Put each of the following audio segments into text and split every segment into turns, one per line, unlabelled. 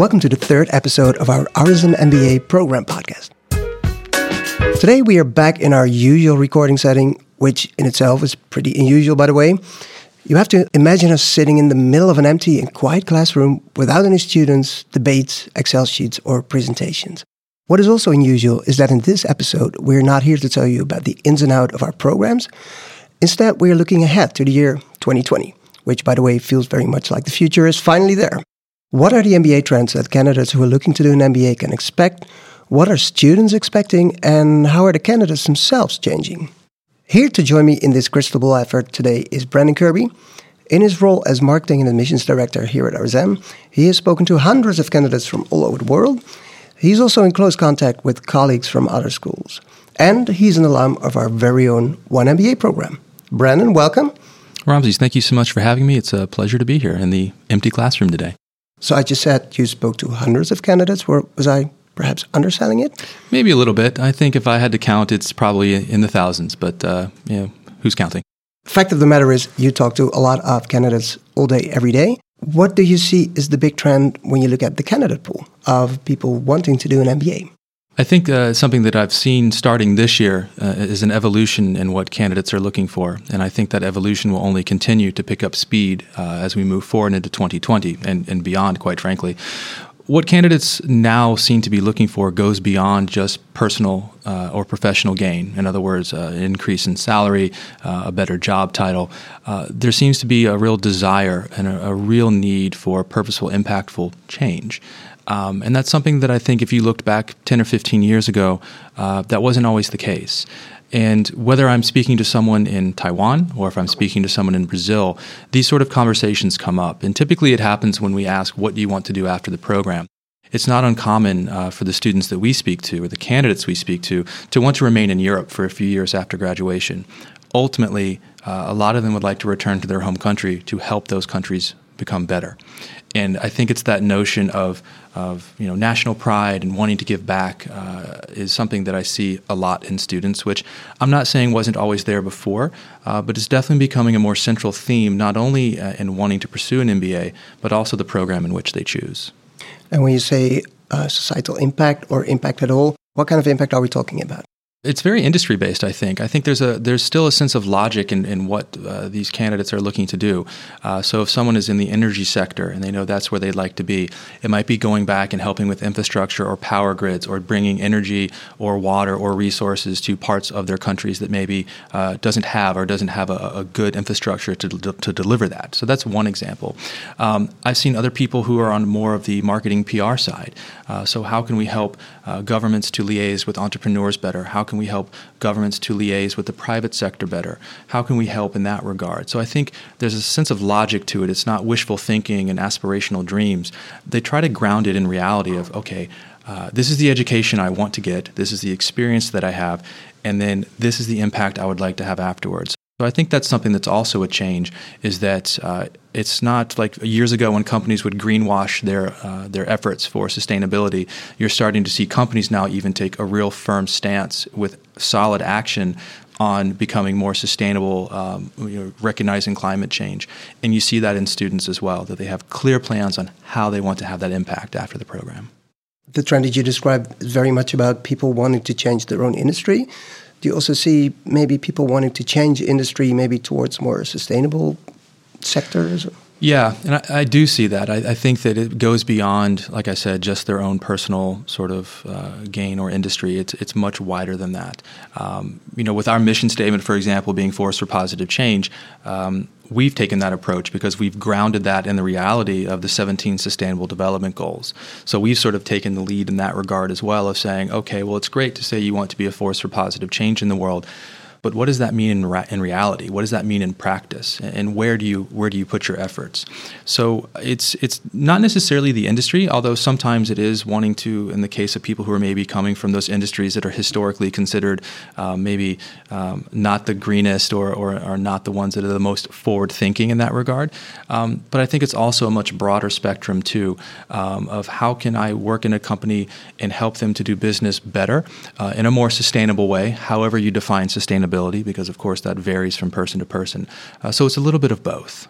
Welcome to the third episode of our RSM MBA program podcast. Today we are back in our usual recording setting, which in itself is pretty unusual, by the way. You have to imagine us sitting in the middle of an empty and quiet classroom without any students, debates, Excel sheets, or presentations. What is also unusual is that in this episode, we're not here to tell you about the ins and outs of our programs. Instead, we are looking ahead to the year 2020, which, by the way, feels very much like the future is finally there. What are the MBA trends that candidates who are looking to do an MBA can expect? What are students expecting? And how are the candidates themselves changing? Here to join me in this crystal ball effort today is Brandon Kirby. In his role as marketing and admissions director here at RSM, he has spoken to hundreds of candidates from all over the world. He's also in close contact with colleagues from other schools. And he's an alum of our very own One MBA program. Brandon, welcome.
Ramses, thank you so much for having me. It's a pleasure to be here in the empty classroom today.
So I just said you spoke to hundreds of candidates. Was I perhaps underselling it?
Maybe a little bit. I think if I had to count, it's probably in the thousands, but uh, you know, who's counting?
Fact of the matter is, you talk to a lot of candidates all day, every day. What do you see is the big trend when you look at the candidate pool of people wanting to do an MBA?
I think uh, something that I've seen starting this year uh, is an evolution in what candidates are looking for. And I think that evolution will only continue to pick up speed uh, as we move forward into 2020 and, and beyond, quite frankly what candidates now seem to be looking for goes beyond just personal uh, or professional gain. In other words, uh, an increase in salary, uh, a better job title. Uh, there seems to be a real desire and a, a real need for purposeful, impactful change. Um, and that's something that I think if you looked back 10 or 15 years ago, uh, that wasn't always the case. And whether I'm speaking to someone in Taiwan or if I'm speaking to someone in Brazil, these sort of conversations come up. And typically it happens when we ask, What do you want to do after the program? It's not uncommon uh, for the students that we speak to or the candidates we speak to to want to remain in Europe for a few years after graduation. Ultimately, uh, a lot of them would like to return to their home country to help those countries become better. And I think it's that notion of, of you know, national pride and wanting to give back uh, is something that I see a lot in students, which I'm not saying wasn't always there before, uh, but it's definitely becoming a more central theme, not only uh, in wanting to pursue an MBA, but also the program in which they choose.
And when you say uh, societal impact or impact at all, what kind of impact are we talking about?
It's very industry based. I think. I think there's a there's still a sense of logic in, in what uh, these candidates are looking to do. Uh, so if someone is in the energy sector and they know that's where they'd like to be, it might be going back and helping with infrastructure or power grids or bringing energy or water or resources to parts of their countries that maybe uh, doesn't have or doesn't have a, a, good infrastructure to to deliver that. So that's one example. Um, I've seen other people who are on more of the marketing PR side. Uh, so how can we help uh, governments to liaise with entrepreneurs better? How can we help governments to liaise with the private sector better? How can we help in that regard? So I think there's a sense of logic to it. It's not wishful thinking and aspirational dreams. They try to ground it in reality of, okay, uh, this is the education I want to get, this is the experience that I have, and then this is the impact I would like to have afterwards. So I think that's something that's also a change is that uh, it's not like years ago when companies would greenwash their uh, their efforts for sustainability. You're starting to see companies now even take a real firm stance with solid action on becoming more sustainable, um, you know, recognizing climate change, and you see that in students as well that they have clear plans on how they want to have that impact after the program.
The trend that you described is very much about people wanting to change their own industry. Do you also see maybe people wanting to change industry maybe towards more sustainable sectors?
Yeah, and I, I do see that. I, I, think that it goes beyond, like I said, just their own personal sort of uh, gain or industry. It's it's much wider than that. Um, you know, with our mission statement, for example, being force for positive change, um, we've taken that approach because we've grounded that in the reality of the 17 Sustainable Development Goals. So we've sort of taken the lead in that regard as well of saying, okay, well, it's great to say you want to be a force for positive change in the world but what does that mean in, ra- in reality? What does that mean in practice? And where do you where do you put your efforts? So it's it's not necessarily the industry, although sometimes it is wanting to. In the case of people who are maybe coming from those industries that are historically considered um, maybe um, not the greenest or, or are not the ones that are the most forward thinking in that regard. Um, but I think it's also a much broader spectrum too um, of how can I work in a company and help them to do business better uh, in a more sustainable way, however you define sustainability sustainability because, of course, that varies from person to person. Uh, so it's a little bit of both.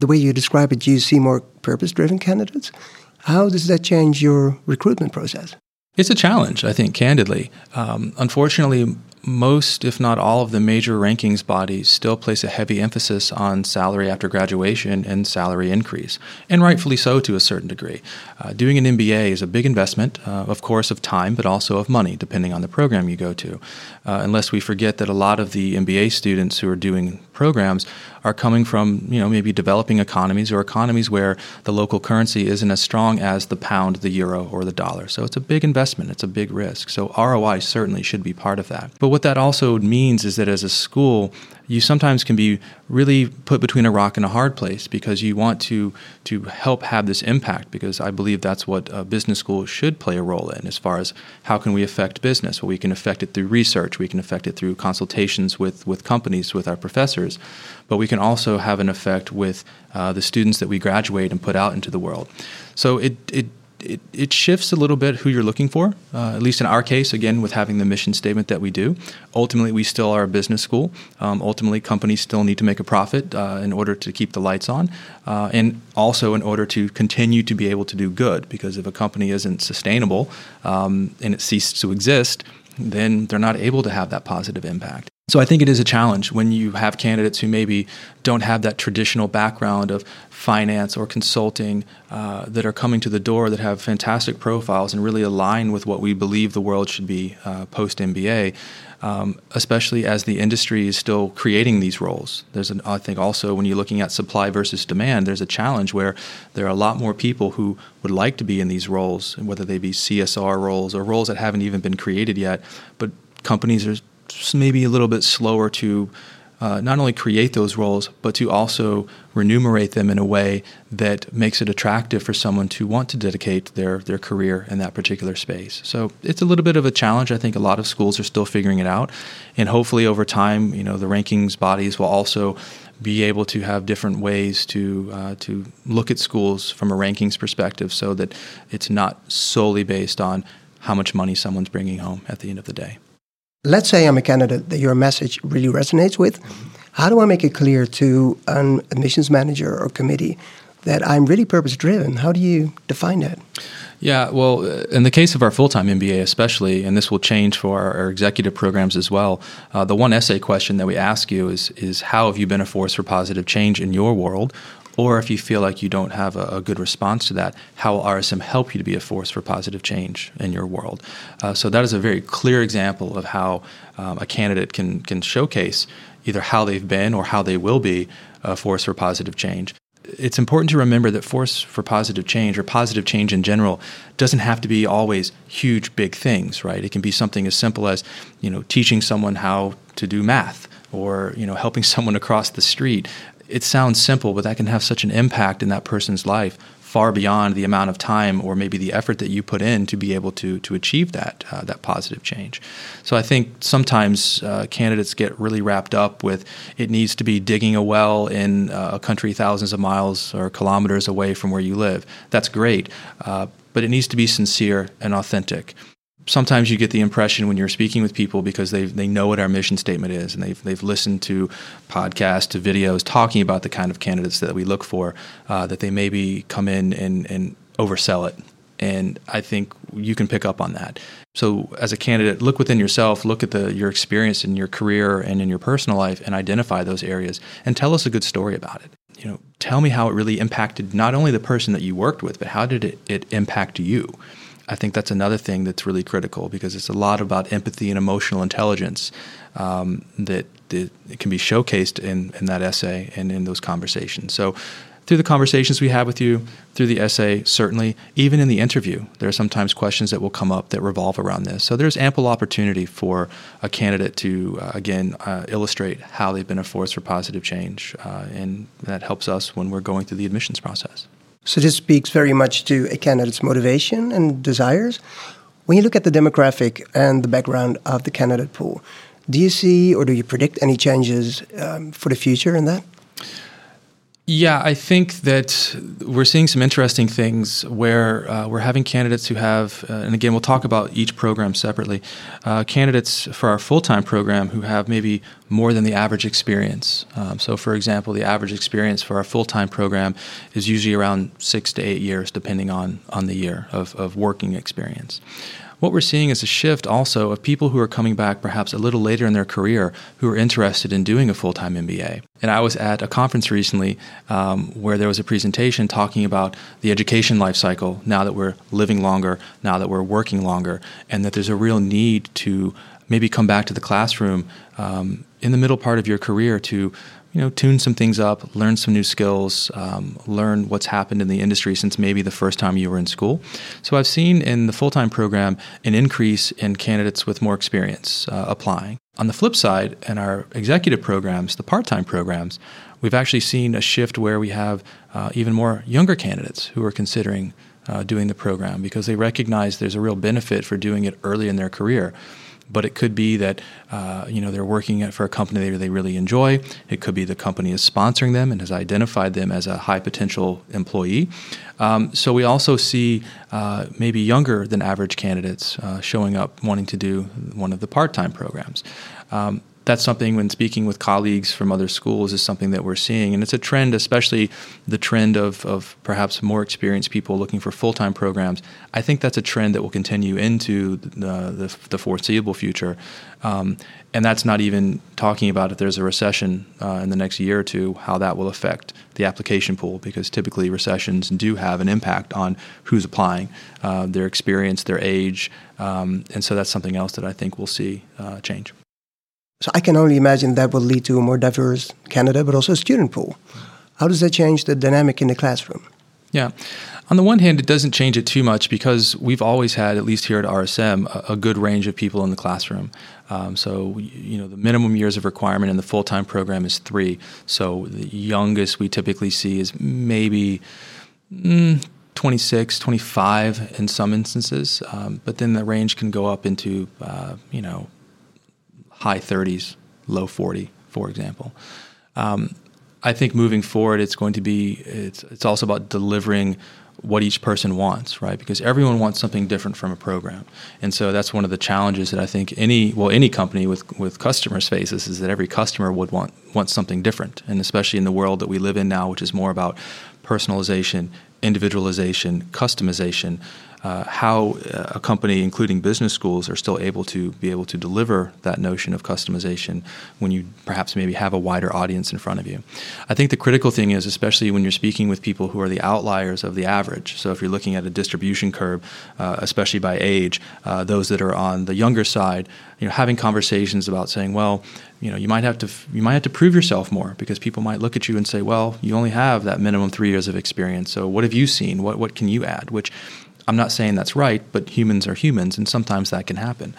The way you describe it, do you see more purpose driven candidates? How does that change your recruitment process?
It's a challenge, I think, candidly. Um, unfortunately, most, if not all, of the major rankings bodies still place a heavy emphasis on salary after graduation and salary increase, and rightfully so to a certain degree. Uh, doing an MBA is a big investment, uh, of course, of time, but also of money, depending on the program you go to. Uh, unless we forget that a lot of the MBA students who are doing programs are coming from, you know, maybe developing economies or economies where the local currency isn't as strong as the pound, the euro, or the dollar. So it's a big investment, it's a big risk. So ROI certainly should be part of that. But what that also means is that as a school, you sometimes can be really put between a rock and a hard place because you want to to help have this impact because I believe that's what business school should play a role in as far as how can we affect business? Well we can affect it through research. We can affect it through consultations with with companies with our professors. But we can also have an effect with uh, the students that we graduate and put out into the world. So it it it, it shifts a little bit who you're looking for, uh, at least in our case, again, with having the mission statement that we do. Ultimately, we still are a business school. Um, ultimately, companies still need to make a profit uh, in order to keep the lights on, uh, and also in order to continue to be able to do good. Because if a company isn't sustainable um, and it ceases to exist, then they're not able to have that positive impact. So I think it is a challenge when you have candidates who maybe don't have that traditional background of finance or consulting uh, that are coming to the door that have fantastic profiles and really align with what we believe the world should be uh, post MBA. Um, especially as the industry is still creating these roles. There's, an, I think, also when you're looking at supply versus demand, there's a challenge where there are a lot more people who would like to be in these roles, whether they be CSR roles or roles that haven't even been created yet. But companies are maybe a little bit slower to uh, not only create those roles, but to also remunerate them in a way that makes it attractive for someone to want to dedicate their, their career in that particular space. So it's a little bit of a challenge. I think a lot of schools are still figuring it out. And hopefully over time, you know, the rankings bodies will also be able to have different ways to uh, to look at schools from a rankings perspective so that it's not solely based on how much money someone's bringing home at the end of the day
let's say I'm a candidate that your message really resonates with. How do I make it clear to an admissions manager or committee that I'm really purpose driven? How do you define that?
Yeah, well, uh, in the case of our full time MBA, especially, and this will change for our, our executive programs as well, uh, the one essay question that we ask you is, is How have you been a force for positive change in your world? Or if you feel like you don't have a, a, good response to that, how will RSM help you to be a force for positive change in your world? Uh, so that is a very clear example of how um, a candidate can can showcase either how they've been or how they will be a force for positive change. It's important to remember that force for positive change or positive change in general doesn't have to be always huge, big things, right? It can be something as simple as, you know, teaching someone how to do math or you know helping someone across the street it sounds simple, but that can have such an impact in that person's life far beyond the amount of time or maybe the effort that you put in to be able to to achieve that uh, that positive change. So I think sometimes uh, candidates get really wrapped up with it needs to be digging a well in uh, a country thousands of miles or kilometers away from where you live. That's great, uh, but it needs to be sincere and authentic sometimes you get the impression when you're speaking with people because they they know what our mission statement is and they've they've listened to podcasts to videos talking about the kind of candidates that we look for uh, that they maybe come in and and oversell it and I think you can pick up on that. So as a candidate, look within yourself, look at the your experience in your career and in your personal life and identify those areas and tell us a good story about it. You know, tell me how it really impacted not only the person that you worked with, but how did it, it impact you? I think that's another thing that's really critical because it's a lot about empathy and emotional intelligence um, that, that can be showcased in, in that essay and in those conversations. So, through the conversations we have with you, through the essay, certainly, even in the interview, there are sometimes questions that will come up that revolve around this. So, there's ample opportunity for a candidate to, uh, again, uh, illustrate how they've been a force for positive change, uh, and that helps us when we're going through the admissions process.
So this speaks very much to a candidate's motivation and desires. When you look at the demographic and the background of the candidate pool, do you see or do you predict any changes um, for the future in that?
Yeah, I think that we're seeing some interesting things where uh, we're having candidates who have, uh, and again, we'll talk about each program separately, uh, candidates for our full time program who have maybe more than the average experience. Um, so, for example, the average experience for our full time program is usually around six to eight years, depending on, on the year of, of working experience. What we're seeing is a shift also of people who are coming back perhaps a little later in their career who are interested in doing a full time MBA. And I was at a conference recently um, where there was a presentation talking about the education life cycle now that we're living longer, now that we're working longer, and that there's a real need to maybe come back to the classroom um, in the middle part of your career to you know, tune some things up, learn some new skills, um, learn what's happened in the industry since maybe the first time you were in school. So I've seen in the full time program an increase in candidates with more experience uh, applying. On the flip side, in our executive programs, the part time programs, we've actually seen a shift where we have uh, even more younger candidates who are considering uh, doing the program because they recognize there's a real benefit for doing it early in their career but it could be that uh, you know they're working for a company they, they really enjoy. It could be the company is sponsoring them and has identified them as a high potential employee. Um, so we also see uh, maybe younger than average candidates uh, showing up wanting to do one of the part time programs. Um, that's something when speaking with colleagues from other schools is something that we're seeing. And it's a trend especially the trend of, of perhaps more experienced people looking for full-time programs. I think that's a trend that will continue into the, the, the foreseeable future. Um, and that's not even talking about if there's a recession uh, in the next year or two how that will affect the application pool because typically recessions do have an impact on who's applying uh, their experience their age. Um, and so that's something else that i think we'll see uh, change
so I can only imagine that will lead to a more diverse candidate, but also a student pool. How does that change the dynamic in the classroom?
Yeah. On the one hand, it doesn't change it too much because we've always had, at least here at RSM, a, a good range of people in the classroom. Um, so, you know, the minimum years of requirement in the full time program is three. So, the youngest we typically see is maybe mm, 26, 25 in some instances. Um, but then the range can go up into, uh, you know, high 30s, low 40, for example. Um, I think moving forward, it's going to be it's it's also about delivering what each person wants, right? Because everyone wants something different from a program, and so that's one of the challenges that I think any well any company with with customers faces is that every customer would want want something different, and especially in the world that we live in now, which is more about personalization, individualization, customization uh, how uh, a company, including business schools, are still able to be able to deliver that notion of customization when you perhaps maybe have a wider audience in front of you. I think the critical thing is, especially when you're speaking with people who are the outliers of the average. So if you're looking at a distribution curve, uh, especially by age, uh, those that are on the younger side, you know, having conversations about saying, well, you know, you might have to you might have to prove yourself more because people might look at you and say, well, you only have that minimum three years of experience. So what have you seen? What what can you add? Which I'm not saying that's right, but humans are humans, and sometimes that can happen.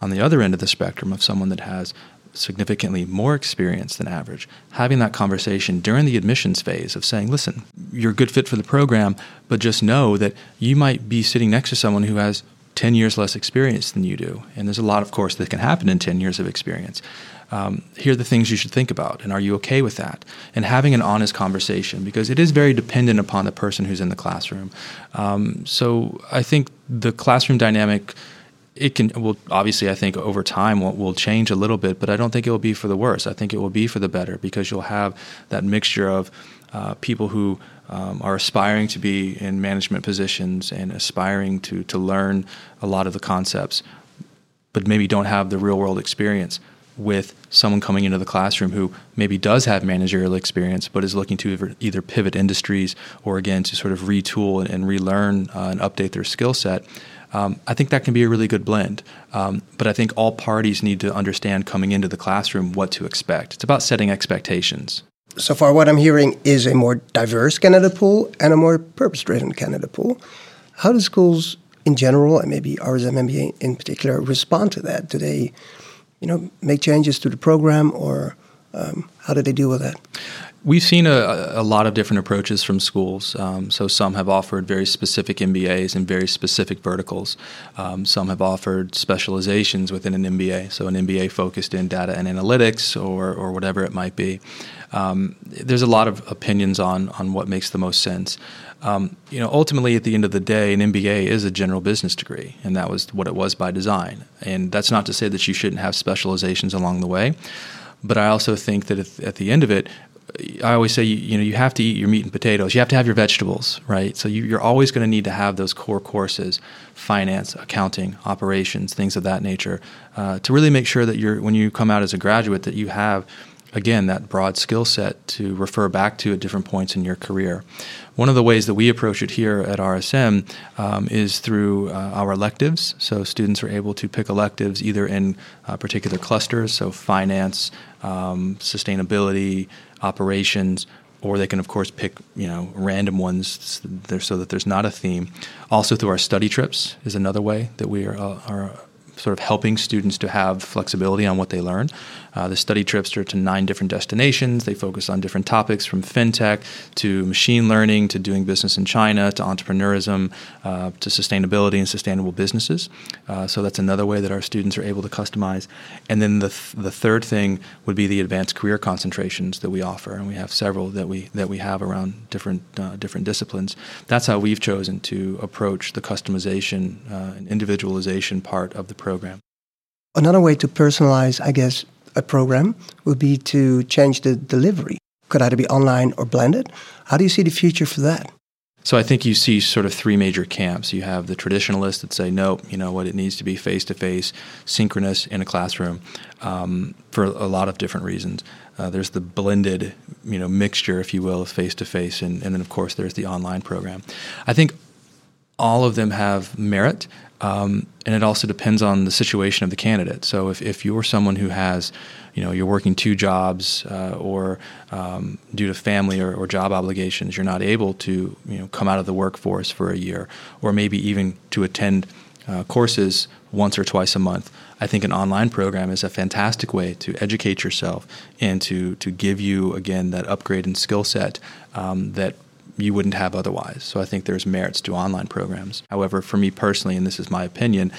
On the other end of the spectrum, of someone that has significantly more experience than average, having that conversation during the admissions phase of saying, listen, you're a good fit for the program, but just know that you might be sitting next to someone who has 10 years less experience than you do. And there's a lot, of course, that can happen in 10 years of experience um, here are the things you should think about, and are you okay with that? And having an honest conversation because it is very dependent upon the person who's in the classroom. Um, so I think the classroom dynamic. It can well obviously I think over time will, will change a little bit, but I don't think it will be for the worse. I think it will be for the better because you'll have that mixture of uh, people who um, are aspiring to be in management positions and aspiring to to learn a lot of the concepts, but maybe don't have the real world experience with someone coming into the classroom who maybe does have managerial experience but is looking to either pivot industries or again to sort of retool and, relearn uh, and update their skill set. Um, I think that can be a really good blend. Um, but I think all parties need to understand coming into the classroom what to expect. It's about setting expectations.
So far, what I'm hearing is a more diverse candidate pool and a more purpose driven candidate pool. How do schools in general, and maybe RSM MBA in particular, respond to that? Do they you know, make changes to the program, or um, how do they deal with that?
We've seen a, a, lot of different approaches from schools. Um, so some have offered very specific MBAs in very specific verticals. Um, some have offered specializations within an MBA, so an MBA focused in data and analytics or, or whatever it might be. Um, there's a lot of opinions on on what makes the most sense. Um, you know, ultimately, at the end of the day, an MBA is a general business degree, and that was what it was by design. And that's not to say that you shouldn't have specializations along the way. But I also think that at, at the end of it, I always say you, you, know you have to eat your meat and potatoes. You have to have your vegetables, right? So you, are always going to need to have those core courses, finance, accounting, operations, things of that nature, uh, to really make sure that you're when you come out as a graduate that you have again that broad skill set to refer back to at different points in your career. One of the ways that we approach it here at RSM um, is through uh, our electives. So students are able to pick electives either in uh, particular clusters, so finance, um, sustainability, operations, or they can of course pick you know random ones there so that there's not a theme. Also through our study trips is another way that we are, uh, are sort of helping students to have flexibility on what they learn. Uh, the study trips are to nine different destinations. They focus on different topics from fintech to machine learning to doing business in China to entrepreneurism uh, to sustainability and sustainable businesses. Uh, so that's another way that our students are able to customize. And then the, th- the third thing would be the advanced career concentrations that we offer, and we have several that we that we have around different uh, different disciplines. That's how we've chosen to approach the customization uh, and individualization part of the program.
Another way to personalize, I guess, a program would be to change the delivery. Could either be online or blended. How do you see the future for that?
So I think you see sort of three major camps. You have the traditionalists that say, no, you know what, it needs to be face to face, synchronous in a classroom, um, for a lot of different reasons. Uh, there's the blended, you know, mixture, if you will, of face to face, and then of course there's the online program. I think all of them have merit. Um, and it also depends on the situation of the candidate. So if, if you're someone who has, you know, you're working two jobs uh, or um, due to family or, or, job obligations, you're not able to, you know, come out of the workforce for a year or maybe even to attend uh, courses once or twice a month. I think an online program is a fantastic way to educate yourself and to, to give you, again, that upgrade in skill set um, that you wouldn't have otherwise. So I think there's merits to online programs. However, for me personally, and this is my opinion,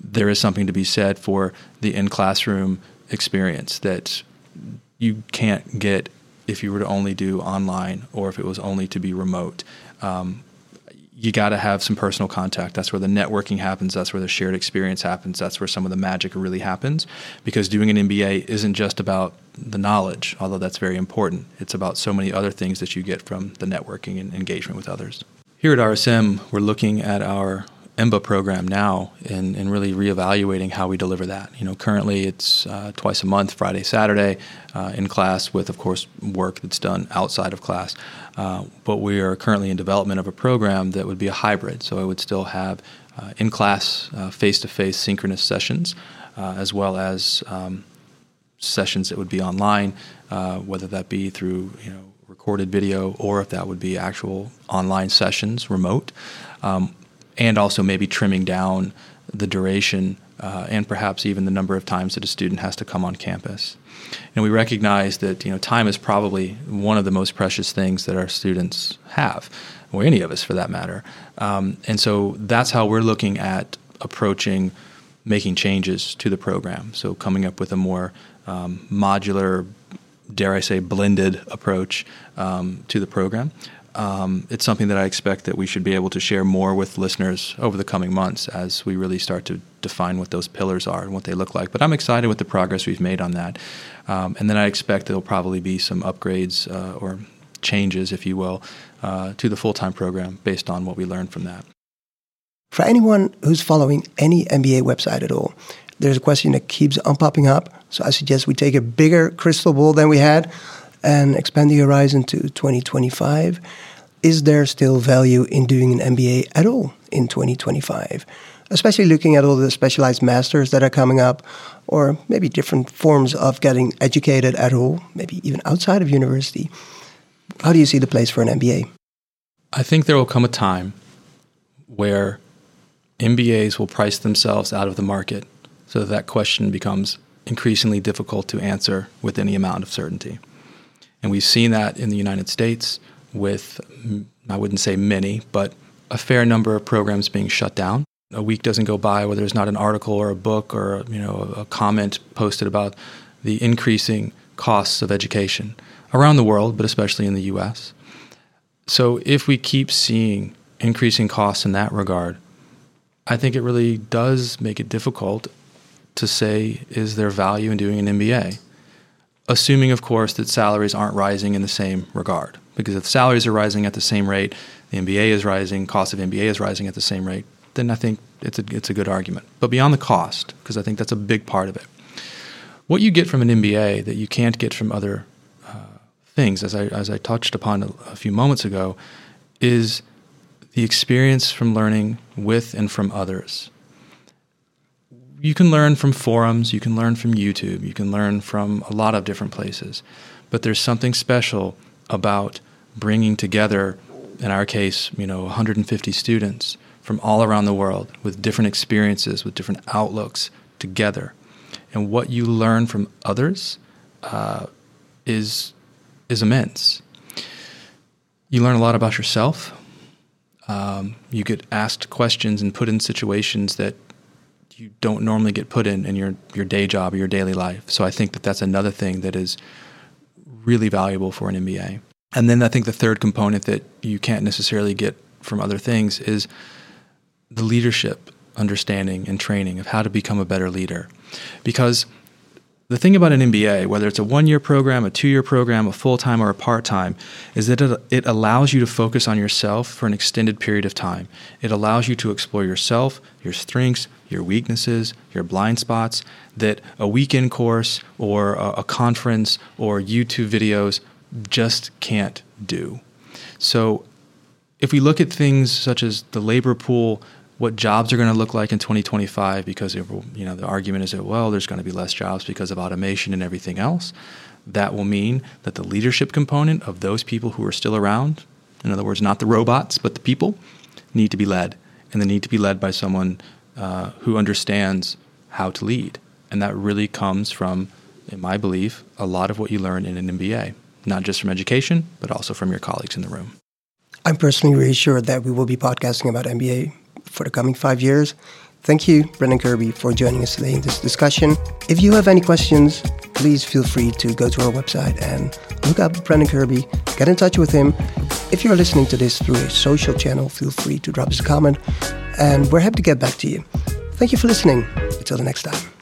there is something to be said for the in classroom experience that you can't get if you were to only do online or if it was only to be remote. Um, you got to have some personal contact. That's where the networking happens. That's where the shared experience happens. That's where some of the magic really happens. Because doing an MBA isn't just about the knowledge, although that's very important. It's about so many other things that you get from the networking and engagement with others. Here at RSM, we're looking at our EMBA program now and, and really reevaluating how we deliver that. You know, currently it's uh, twice a month, Friday, Saturday, uh, in class with, of course, work that's done outside of class. Uh, but we are currently in development of a program that would be a hybrid. So it would still have uh, in class, face to face synchronous sessions, uh, as well as um, sessions that would be online, uh, whether that be through, you know, recorded video or if that would be actual online sessions remote. Um, and also maybe trimming down the duration uh, and perhaps even the number of times that a student has to come on campus. And we recognize that you know time is probably one of the most precious things that our students have, or any of us for that matter. Um, and so that's how we're looking at approaching making changes to the program. So coming up with a more um, modular, dare I say, blended approach um, to the program um, it's something that I expect that we should be able to share more with listeners over the coming months as we really start to define what those pillars are and what they look like. But I'm excited with the progress we've made on that. Um, and then I expect there'll probably be some upgrades uh, or changes, if you will, uh, to the full time program based on what we learned from that.
For anyone who's following any MBA website at all, there's a question that keeps on popping up. So I suggest we take a bigger crystal ball than we had and expand the horizon to 2025. Is there still value in doing an MBA at all in 2025? Especially looking at all the specialized masters that are coming up, or maybe different forms of getting educated at all, maybe even outside of university. How do you see the place for an MBA?
I think there will come a time where MBAs will price themselves out of the market so that, that question becomes increasingly difficult to answer with any amount of certainty. And we've seen that in the United States with, I wouldn't say many, but a fair number of programs being shut down. A week doesn't go by where there's not an article or a book or you know a comment posted about the increasing costs of education around the world, but especially in the U.S. So if we keep seeing increasing costs in that regard, I think it really does make it difficult to say is there value in doing an MBA, assuming, of course, that salaries aren't rising in the same regard. Because if salaries are rising at the same rate, the MBA is rising, cost of MBA is rising at the same rate, then I think it's a, it's a good argument. But beyond the cost, because I think that's a big part of it, what you get from an MBA that you can't get from other uh, things, as I, as I touched upon a, a few moments ago, is the experience from learning with and from others. You can learn from forums, you can learn from YouTube, you can learn from a lot of different places, but there's something special about bringing together, in our case, you know, 150 students from all around the world with different experiences, with different outlooks together. And what you learn from others uh, is, is immense. You learn a lot about yourself. Um, you get asked questions and put in situations that you don't normally get put in in your, your day job or your daily life. So I think that that's another thing that is really valuable for an MBA. And then I think the third component that you can't necessarily get from other things is the leadership understanding and training of how to become a better leader. Because the thing about an MBA, whether it's a one year program, a two year program, a full time, or a part time, is that it, allows you to focus on yourself for an extended period of time. It allows you to explore yourself, your strengths, your weaknesses, your blind spots that a weekend course or a, a conference or YouTube videos just can't do. So, if we look at things such as the labor pool, what jobs are going to look like in 2025, because you know the argument is that well, there's going to be less jobs because of automation and everything else. That will mean that the leadership component of those people who are still around, in other words, not the robots but the people, need to be led, and they need to be led by someone uh, who understands how to lead, and that really comes from, in my belief, a lot of what you learn in an MBA not just from education, but also from your colleagues in the room.
I'm personally reassured that we will be podcasting about MBA for the coming five years. Thank you, Brendan Kirby, for joining us today in this discussion. If you have any questions, please feel free to go to our website and look up Brendan Kirby, get in touch with him. If you're listening to this through a social channel, feel free to drop us a comment, and we're happy to get back to you. Thank you for listening. Until the next time.